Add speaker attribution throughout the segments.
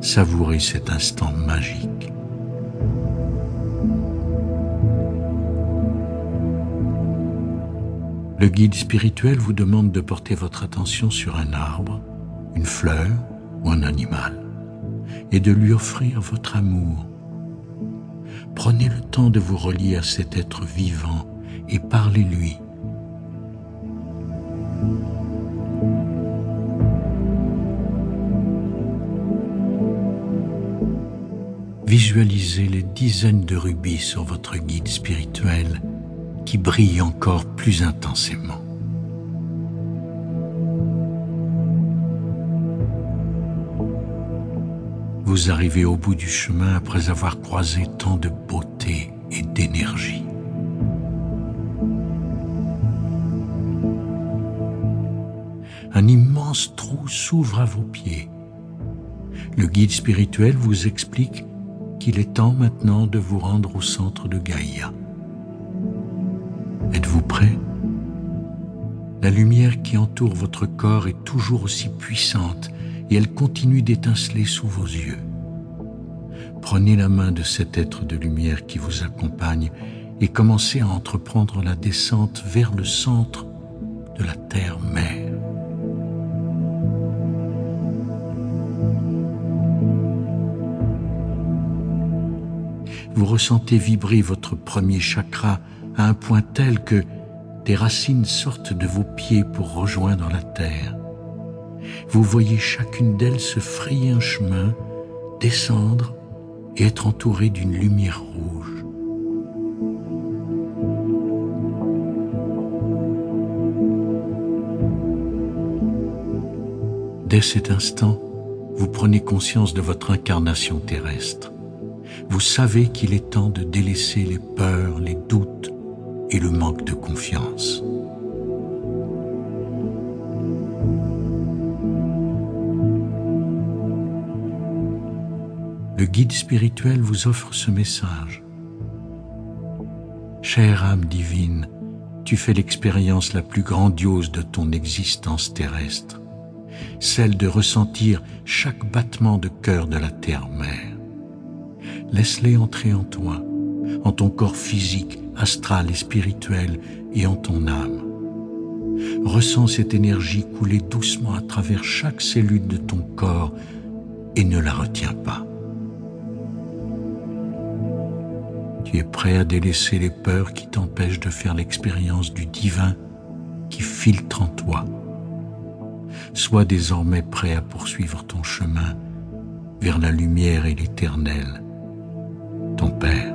Speaker 1: Savourez cet instant magique. Le guide spirituel vous demande de porter votre attention sur un arbre, une fleur ou un animal et de lui offrir votre amour. Prenez le temps de vous relier à cet être vivant et parlez-lui. Visualisez les dizaines de rubis sur votre guide spirituel qui brille encore plus intensément. Vous arrivez au bout du chemin après avoir croisé tant de beauté et d'énergie. Un immense trou s'ouvre à vos pieds. Le guide spirituel vous explique qu'il est temps maintenant de vous rendre au centre de Gaïa. Êtes-vous prêt? La lumière qui entoure votre corps est toujours aussi puissante et elle continue d'étinceler sous vos yeux. Prenez la main de cet être de lumière qui vous accompagne et commencez à entreprendre la descente vers le centre de la terre-mère. Vous ressentez vibrer votre premier chakra à un point tel que des racines sortent de vos pieds pour rejoindre la terre. Vous voyez chacune d'elles se frayer un chemin, descendre et être entourée d'une lumière rouge. Dès cet instant, vous prenez conscience de votre incarnation terrestre. Vous savez qu'il est temps de délaisser les peurs, les doutes, et le manque de confiance. Le guide spirituel vous offre ce message. Chère âme divine, tu fais l'expérience la plus grandiose de ton existence terrestre, celle de ressentir chaque battement de cœur de la terre-mère. Laisse-les entrer en toi, en ton corps physique, astral et spirituel et en ton âme. Ressens cette énergie couler doucement à travers chaque cellule de ton corps et ne la retiens pas. Tu es prêt à délaisser les peurs qui t'empêchent de faire l'expérience du divin qui filtre en toi. Sois désormais prêt à poursuivre ton chemin vers la lumière et l'éternel, Père.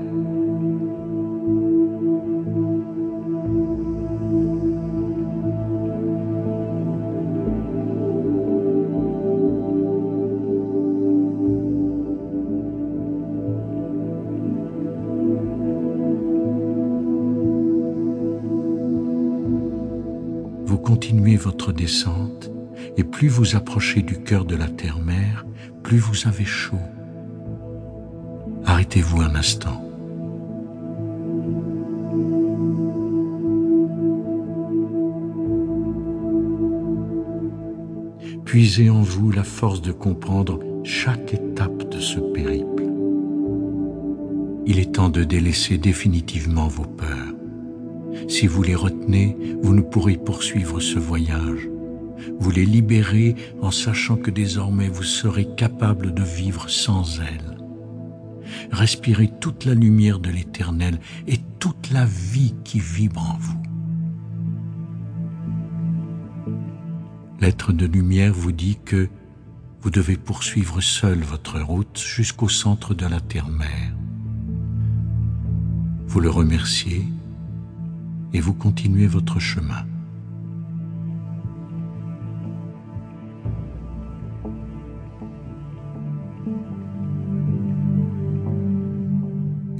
Speaker 1: continuez votre descente et plus vous approchez du cœur de la terre-mère, plus vous avez chaud. Arrêtez-vous un instant. Puisez en vous la force de comprendre chaque étape de ce périple. Il est temps de délaisser définitivement vos peurs. Si vous les retenez, vous ne pourrez poursuivre ce voyage. Vous les libérez en sachant que désormais vous serez capable de vivre sans elles. Respirez toute la lumière de l'éternel et toute la vie qui vibre en vous. L'être de lumière vous dit que vous devez poursuivre seul votre route jusqu'au centre de la terre-mère. Vous le remerciez et vous continuez votre chemin.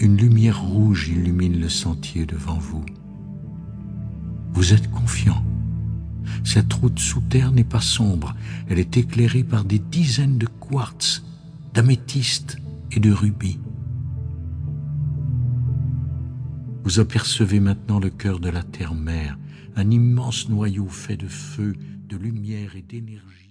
Speaker 1: Une lumière rouge illumine le sentier devant vous. Vous êtes confiant. Cette route sous terre n'est pas sombre, elle est éclairée par des dizaines de quartz, d'améthystes et de rubis. Vous apercevez maintenant le cœur de la terre-mère, un immense noyau fait de feu, de lumière et d'énergie.